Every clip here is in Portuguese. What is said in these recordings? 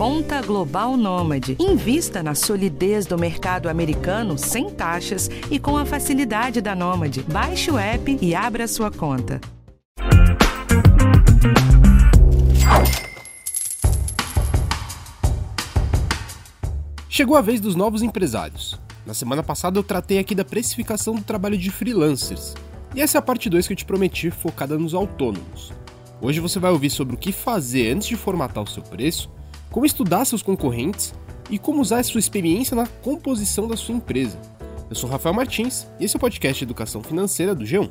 Conta Global Nômade. Invista na solidez do mercado americano sem taxas e com a facilidade da Nômade. Baixe o app e abra sua conta. Chegou a vez dos novos empresários. Na semana passada eu tratei aqui da precificação do trabalho de freelancers. E essa é a parte 2 que eu te prometi, focada nos autônomos. Hoje você vai ouvir sobre o que fazer antes de formatar o seu preço, como estudar seus concorrentes e como usar sua experiência na composição da sua empresa. Eu sou Rafael Martins e esse é o podcast de Educação Financeira do G1.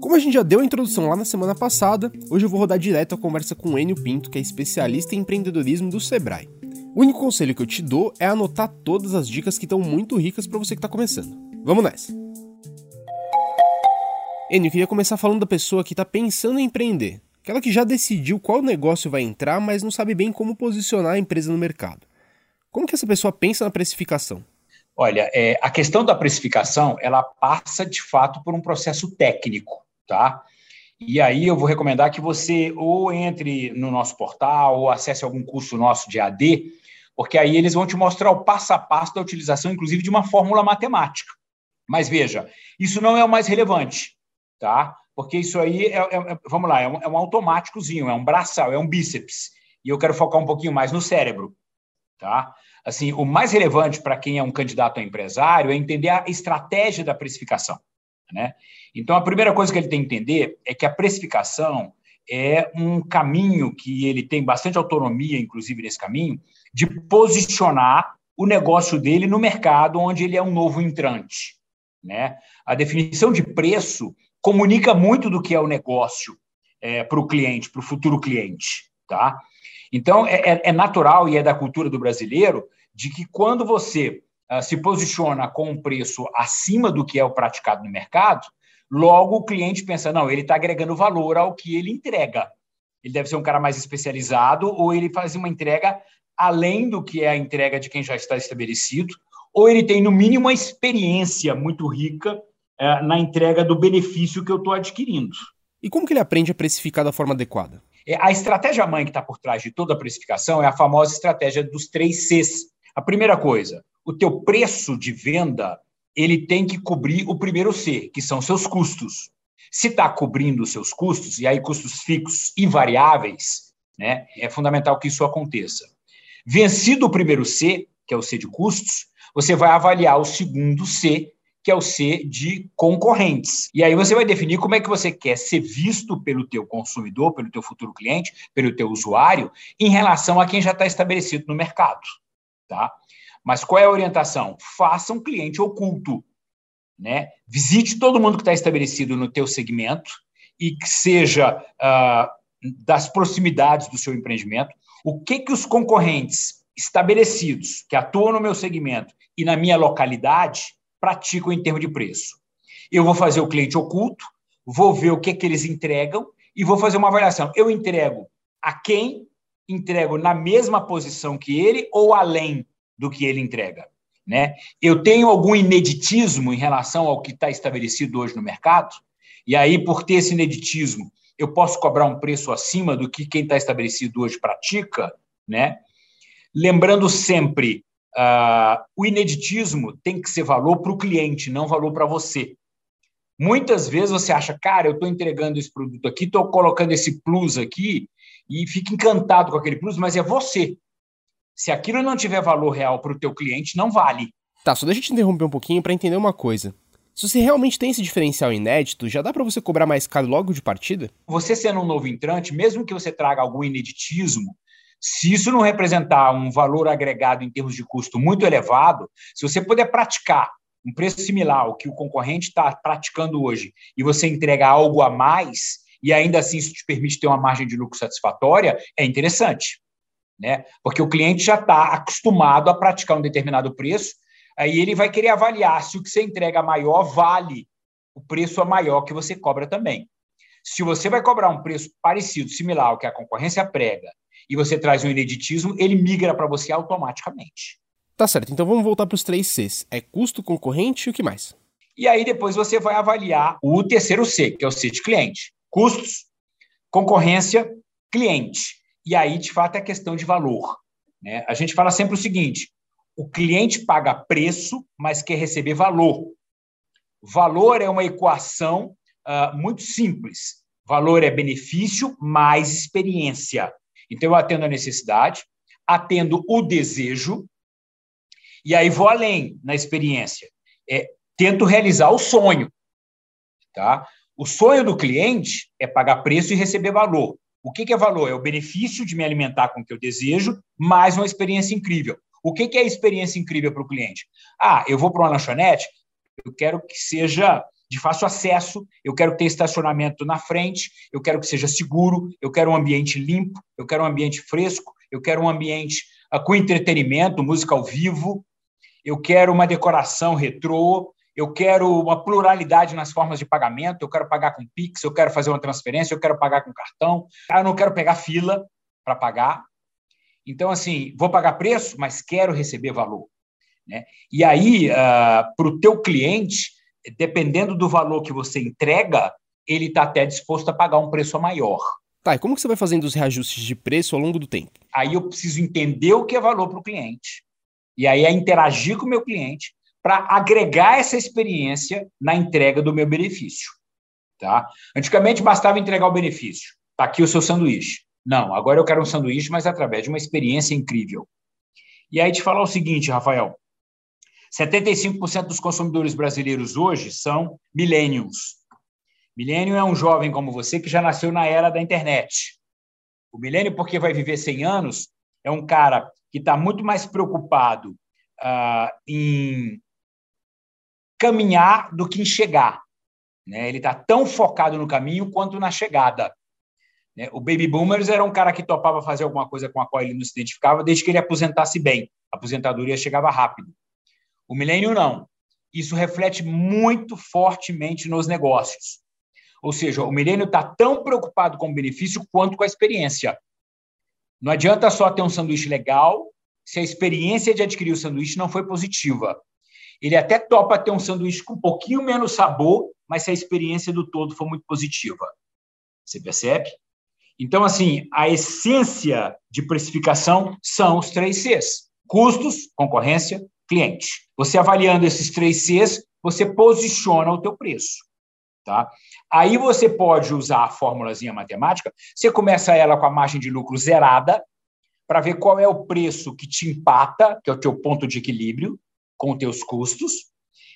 Como a gente já deu a introdução lá na semana passada, hoje eu vou rodar direto a conversa com o Enio Pinto, que é especialista em empreendedorismo do Sebrae. O único conselho que eu te dou é anotar todas as dicas que estão muito ricas para você que está começando. Vamos nessa! Enio, eu queria começar falando da pessoa que está pensando em empreender. Aquela que já decidiu qual negócio vai entrar, mas não sabe bem como posicionar a empresa no mercado. Como que essa pessoa pensa na precificação? Olha, é, a questão da precificação, ela passa de fato por um processo técnico, tá? E aí eu vou recomendar que você ou entre no nosso portal ou acesse algum curso nosso de AD, porque aí eles vão te mostrar o passo a passo da utilização, inclusive, de uma fórmula matemática. Mas veja, isso não é o mais relevante tá? Porque isso aí é, é, é vamos lá, é um, é um automáticozinho, é um braçal, é um bíceps. E eu quero focar um pouquinho mais no cérebro, tá? Assim, o mais relevante para quem é um candidato a empresário é entender a estratégia da precificação, né? Então, a primeira coisa que ele tem que entender é que a precificação é um caminho que ele tem bastante autonomia, inclusive nesse caminho, de posicionar o negócio dele no mercado onde ele é um novo entrante. Né? A definição de preço comunica muito do que é o negócio é, para o cliente, para o futuro cliente, tá? Então, é, é, é, natural e é da cultura do brasileiro de que quando você uh, se posiciona com um preço acima do que é o praticado no mercado, logo o cliente pensa, não, ele está agregando valor ao que ele entrega. Ele deve ser um cara mais especializado ou ele faz uma entrega além do que é a entrega de quem já está estabelecido, ou ele tem, no mínimo, uma experiência muito rica é, na entrega do benefício que eu estou adquirindo. E como que ele aprende a precificar da forma adequada? É, a estratégia mãe que está por trás de toda a precificação é a famosa estratégia dos três Cs. A primeira coisa, o teu preço de venda ele tem que cobrir o primeiro C, que são seus custos. Se está cobrindo os seus custos, e aí custos fixos e variáveis, né, é fundamental que isso aconteça. Vencido o primeiro C, que é o C de custos, você vai avaliar o segundo C, que é o C de concorrentes. E aí você vai definir como é que você quer ser visto pelo teu consumidor, pelo teu futuro cliente, pelo teu usuário, em relação a quem já está estabelecido no mercado, tá? Mas qual é a orientação? Faça um cliente oculto, né? Visite todo mundo que está estabelecido no teu segmento e que seja uh, das proximidades do seu empreendimento. O que que os concorrentes estabelecidos que atuam no meu segmento e na minha localidade praticam em termos de preço. Eu vou fazer o cliente oculto, vou ver o que, é que eles entregam e vou fazer uma avaliação. Eu entrego a quem? Entrego na mesma posição que ele ou além do que ele entrega? Né? Eu tenho algum ineditismo em relação ao que está estabelecido hoje no mercado? E aí, por ter esse ineditismo, eu posso cobrar um preço acima do que quem está estabelecido hoje pratica? Né? Lembrando sempre Uh, o ineditismo tem que ser valor para o cliente, não valor para você. Muitas vezes você acha, cara, eu estou entregando esse produto aqui, estou colocando esse plus aqui e fica encantado com aquele plus, mas é você. Se aquilo não tiver valor real para o teu cliente, não vale. Tá, só deixa eu te interromper um pouquinho para entender uma coisa. Se você realmente tem esse diferencial inédito, já dá para você cobrar mais caro logo de partida? Você sendo um novo entrante, mesmo que você traga algum ineditismo, se isso não representar um valor agregado em termos de custo muito elevado, se você puder praticar um preço similar ao que o concorrente está praticando hoje e você entrega algo a mais, e ainda assim isso te permite ter uma margem de lucro satisfatória, é interessante. Né? Porque o cliente já está acostumado a praticar um determinado preço, aí ele vai querer avaliar se o que você entrega maior vale o preço a maior que você cobra também. Se você vai cobrar um preço parecido, similar ao que a concorrência prega, e você traz um ineditismo, ele migra para você automaticamente. Tá certo, então vamos voltar para os três Cs. É custo concorrente e o que mais? E aí depois você vai avaliar o terceiro C, que é o C de cliente. Custos, concorrência cliente. E aí, de fato, é questão de valor. Né? A gente fala sempre o seguinte: o cliente paga preço, mas quer receber valor. Valor é uma equação uh, muito simples. Valor é benefício mais experiência. Então, eu atendo a necessidade, atendo o desejo, e aí vou além na experiência. É, tento realizar o sonho. Tá? O sonho do cliente é pagar preço e receber valor. O que, é valor? É o benefício de me alimentar com o que eu desejo, mais uma experiência incrível. O que é experiência incrível para o cliente? Ah, eu vou para uma lanchonete, eu quero que seja de fácil acesso, eu quero ter estacionamento na frente, eu quero que seja seguro, eu quero um ambiente limpo, eu quero um ambiente fresco, eu quero um ambiente uh, com entretenimento, música ao vivo, eu quero uma decoração retrô, eu quero uma pluralidade nas formas de pagamento, eu quero pagar com Pix, eu quero fazer uma transferência, eu quero pagar com cartão, eu não quero pegar fila para pagar. Então, assim, vou pagar preço, mas quero receber valor. Né? E aí, uh, para o teu cliente, dependendo do valor que você entrega, ele está até disposto a pagar um preço maior. Tá, e como que você vai fazendo os reajustes de preço ao longo do tempo? Aí eu preciso entender o que é valor para o cliente. E aí é interagir com o meu cliente para agregar essa experiência na entrega do meu benefício. Tá? Antigamente bastava entregar o benefício. Está aqui o seu sanduíche. Não, agora eu quero um sanduíche, mas através de uma experiência incrível. E aí te falar o seguinte, Rafael: 75% dos consumidores brasileiros hoje são millennials. Milênio é um jovem como você que já nasceu na era da internet. O milênio, porque vai viver 100 anos, é um cara que está muito mais preocupado uh, em caminhar do que em chegar. Né? Ele está tão focado no caminho quanto na chegada. Né? O Baby Boomers era um cara que topava fazer alguma coisa com a qual ele não se identificava desde que ele aposentasse bem. A aposentadoria chegava rápido. O milênio não. Isso reflete muito fortemente nos negócios. Ou seja, o milênio está tão preocupado com o benefício quanto com a experiência. Não adianta só ter um sanduíche legal se a experiência de adquirir o sanduíche não foi positiva. Ele até topa ter um sanduíche com um pouquinho menos sabor, mas se a experiência do todo for muito positiva. Você percebe? Então, assim, a essência de precificação são os três Cs: custos, concorrência, cliente. Você avaliando esses três Cs, você posiciona o teu preço. Tá? Aí você pode usar a formulazinha matemática, você começa ela com a margem de lucro zerada, para ver qual é o preço que te empata, que é o teu ponto de equilíbrio, com os teus custos,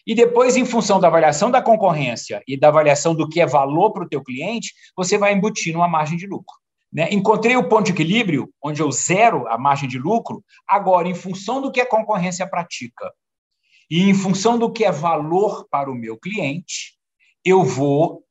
e depois, em função da avaliação da concorrência e da avaliação do que é valor para o teu cliente, você vai embutindo uma margem de lucro. Né? Encontrei o ponto de equilíbrio, onde eu zero a margem de lucro, agora, em função do que a concorrência pratica e em função do que é valor para o meu cliente, eu vou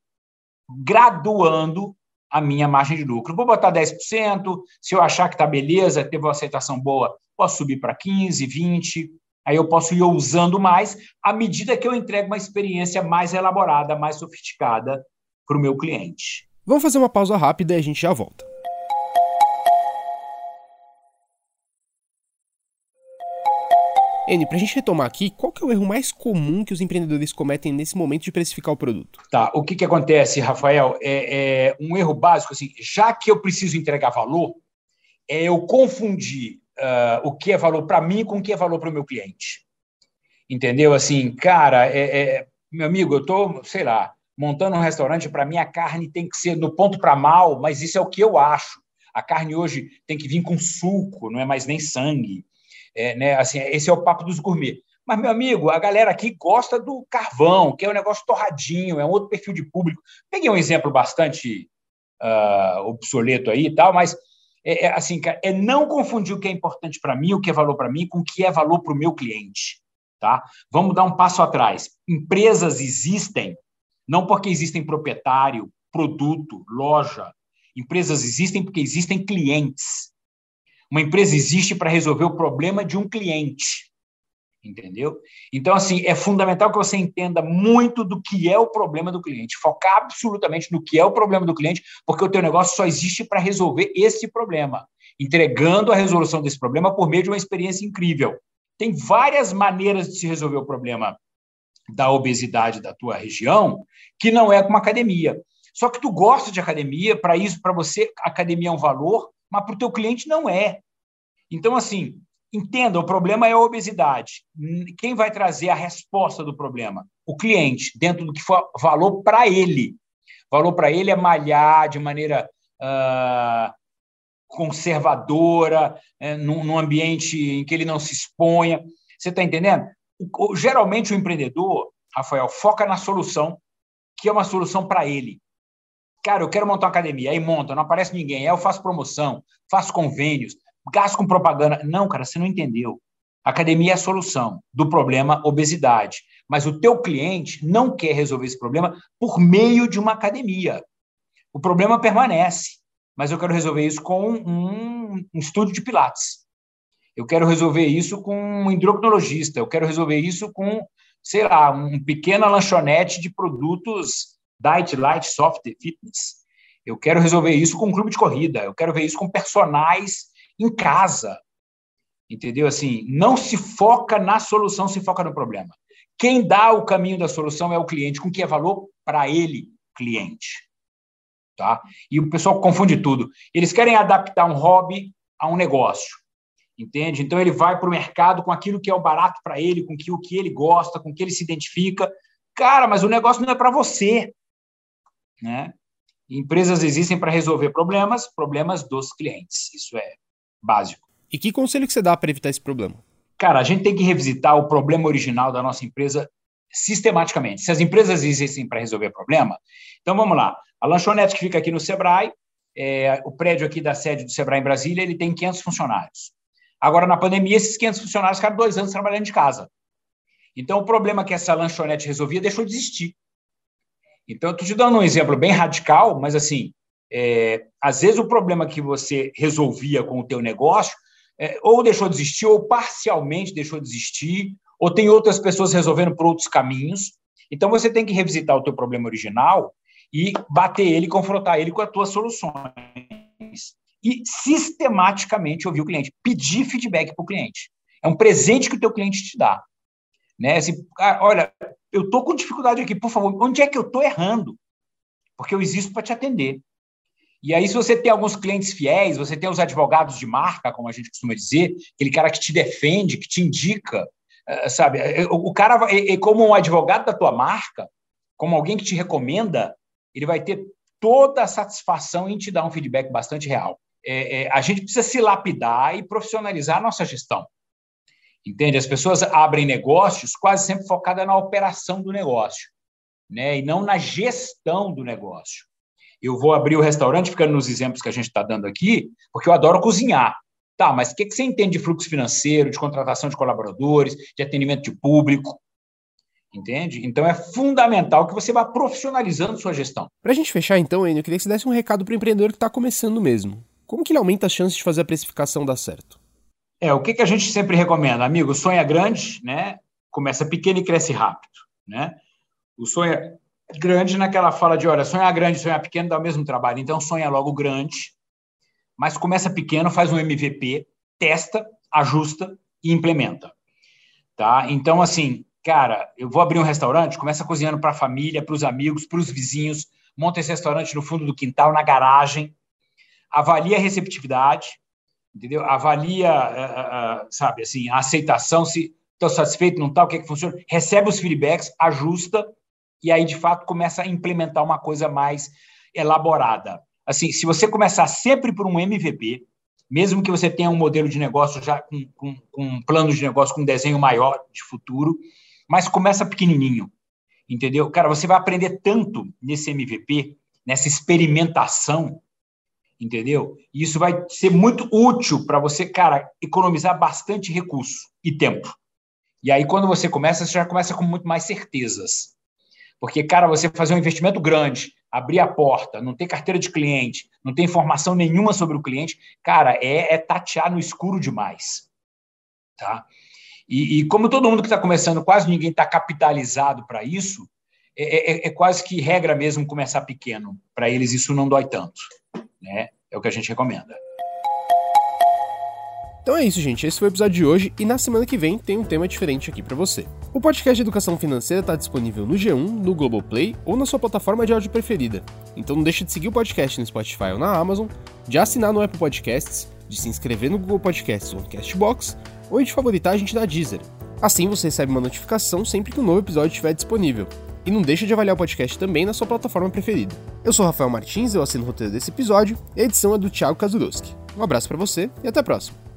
graduando a minha margem de lucro. Vou botar 10%, se eu achar que está beleza, teve uma aceitação boa, posso subir para 15%, 20%, Aí eu posso ir usando mais à medida que eu entrego uma experiência mais elaborada, mais sofisticada para o meu cliente. Vamos fazer uma pausa rápida e a gente já volta. Eni, para a gente retomar aqui, qual que é o erro mais comum que os empreendedores cometem nesse momento de precificar o produto? Tá, o que, que acontece, Rafael? É, é um erro básico, assim, já que eu preciso entregar valor, é eu confundir uh, o que é valor para mim com o que é valor para o meu cliente. Entendeu? Assim, cara, é, é meu amigo, eu estou, sei lá, montando um restaurante, para mim a carne tem que ser no ponto para mal, mas isso é o que eu acho. A carne hoje tem que vir com suco, não é mais nem sangue. É, né? assim, esse é o papo dos gourmet. Mas, meu amigo, a galera aqui gosta do carvão, que é um negócio torradinho, é um outro perfil de público. Peguei um exemplo bastante uh, obsoleto aí e tal, mas é, é, assim, é não confundir o que é importante para mim, o que é valor para mim, com o que é valor para o meu cliente. Tá? Vamos dar um passo atrás. Empresas existem não porque existem proprietário, produto, loja. Empresas existem porque existem clientes. Uma empresa existe para resolver o problema de um cliente entendeu? Então, assim, é fundamental que você entenda muito do que é o problema do cliente, focar absolutamente no que é o problema do cliente, porque o teu negócio só existe para resolver esse problema, entregando a resolução desse problema por meio de uma experiência incrível. Tem várias maneiras de se resolver o problema da obesidade da tua região que não é com academia. Só que tu gosta de academia, para isso, para você, academia é um valor, mas para o teu cliente não é. Então, assim, entenda, o problema é a obesidade. Quem vai trazer a resposta do problema? O cliente, dentro do que for valor para ele. Valor para ele é malhar de maneira uh, conservadora, é, num, num, ambiente em que ele não se exponha. Você está entendendo? O, geralmente o empreendedor, Rafael, foca na solução, que é uma solução para ele. Cara, eu quero montar uma academia, aí monta, não aparece ninguém, aí eu faço promoção, faço convênios, gasto com propaganda. Não, cara, você não entendeu. Academia é a solução do problema obesidade. Mas o teu cliente não quer resolver esse problema por meio de uma academia. O problema permanece, mas eu quero resolver isso com um, um estúdio de pilates. Eu quero resolver isso com um endocrinologista. Eu quero resolver isso com, sei lá, um pequena lanchonete de produtos Diet Light Soft Fitness. Eu quero resolver isso com um clube de corrida. Eu quero ver isso com personagens em casa. Entendeu? Assim, não se foca na solução, se foca no problema. Quem dá o caminho da solução é o cliente, com que é valor para ele, cliente. Tá? E o pessoal confunde tudo. Eles querem adaptar um hobby a um negócio. Entende? Então ele vai para o mercado com aquilo que é o barato para ele, com o que ele gosta, com o que ele se identifica. Cara, mas o negócio não é para você. Né? Empresas existem para resolver problemas, problemas dos clientes. Isso é básico. E que conselho que você dá para evitar esse problema? Cara, a gente tem que revisitar o problema original da nossa empresa sistematicamente. Se as empresas existem para resolver problema, então vamos lá. A lanchonete que fica aqui no Sebrae, é, o prédio aqui da sede do Sebrae em Brasília, ele tem 500 funcionários. Agora, na pandemia, esses 500 funcionários ficaram dois anos trabalhando de casa. Então, o problema que essa lanchonete resolvia deixou de existir. Então, eu estou te dando um exemplo bem radical, mas assim, é, às vezes o problema que você resolvia com o teu negócio é, ou deixou de existir, ou parcialmente deixou de existir, ou tem outras pessoas resolvendo por outros caminhos. Então, você tem que revisitar o teu problema original e bater ele, confrontar ele com as tuas soluções. E sistematicamente ouvir o cliente, pedir feedback para o cliente. É um presente que o teu cliente te dá. Né? Assim, ah, olha, eu estou com dificuldade aqui, por favor, onde é que eu estou errando? Porque eu existo para te atender. E aí, se você tem alguns clientes fiéis, você tem os advogados de marca, como a gente costuma dizer, aquele cara que te defende, que te indica, eh, sabe? Eh, o cara, como um advogado da tua marca, como alguém que te recomenda, ele vai ter toda a satisfação em te dar um feedback bastante real. É, é, a gente precisa se lapidar e profissionalizar a nossa gestão. Entende? As pessoas abrem negócios quase sempre focadas na operação do negócio, né? E não na gestão do negócio. Eu vou abrir o restaurante, ficando nos exemplos que a gente está dando aqui, porque eu adoro cozinhar. Tá, mas o que, que você entende de fluxo financeiro, de contratação de colaboradores, de atendimento de público? Entende? Então é fundamental que você vá profissionalizando sua gestão. Para a gente fechar, então, Enio, eu queria que você desse um recado para o empreendedor que está começando mesmo. Como que ele aumenta as chances de fazer a precificação dar certo? É, o que, que a gente sempre recomenda? Amigo, sonha grande, né? Começa pequeno e cresce rápido, né? O sonho é grande naquela fala de, olha, sonhar grande sonhar pequeno dá o mesmo trabalho. Então, sonha logo grande, mas começa pequeno, faz um MVP, testa, ajusta e implementa. Tá? Então, assim, cara, eu vou abrir um restaurante, começa cozinhando para a família, para os amigos, para os vizinhos, monta esse restaurante no fundo do quintal, na garagem, avalia a receptividade, entendeu? Avalia, uh, uh, sabe, assim, a aceitação, se estou satisfeito, não está, o que é que funciona, recebe os feedbacks, ajusta e aí, de fato, começa a implementar uma coisa mais elaborada. Assim, se você começar sempre por um MVP, mesmo que você tenha um modelo de negócio já com, com, com um plano de negócio com um desenho maior de futuro, mas começa pequenininho, entendeu? Cara, você vai aprender tanto nesse MVP, nessa experimentação, entendeu? E isso vai ser muito útil para você, cara, economizar bastante recurso e tempo. E aí, quando você começa, você já começa com muito mais certezas. Porque, cara, você fazer um investimento grande, abrir a porta, não ter carteira de cliente, não ter informação nenhuma sobre o cliente, cara, é, é tatear no escuro demais. Tá? E, e como todo mundo que está começando, quase ninguém está capitalizado para isso, é, é, é, quase que regra mesmo começar pequeno. Para eles isso não dói tanto. Né? É o que a gente recomenda. Então é isso, gente. Esse foi o episódio de hoje e na semana que vem tem um tema diferente aqui para você. O podcast de Educação Financeira está disponível no G1, no Globoplay ou na sua plataforma de áudio preferida. Então não deixe de seguir o podcast no Spotify ou na Amazon, de assinar no Apple Podcasts, de se inscrever no Google Podcasts ou no Castbox, ou de favoritar a gente na Deezer. Assim você recebe uma notificação sempre que um novo episódio estiver disponível. E não deixa de avaliar o podcast também na sua plataforma preferida. Eu sou Rafael Martins, eu assino o roteiro desse episódio e a edição é do Thiago Kazuroski. Um abraço para você e até a próxima.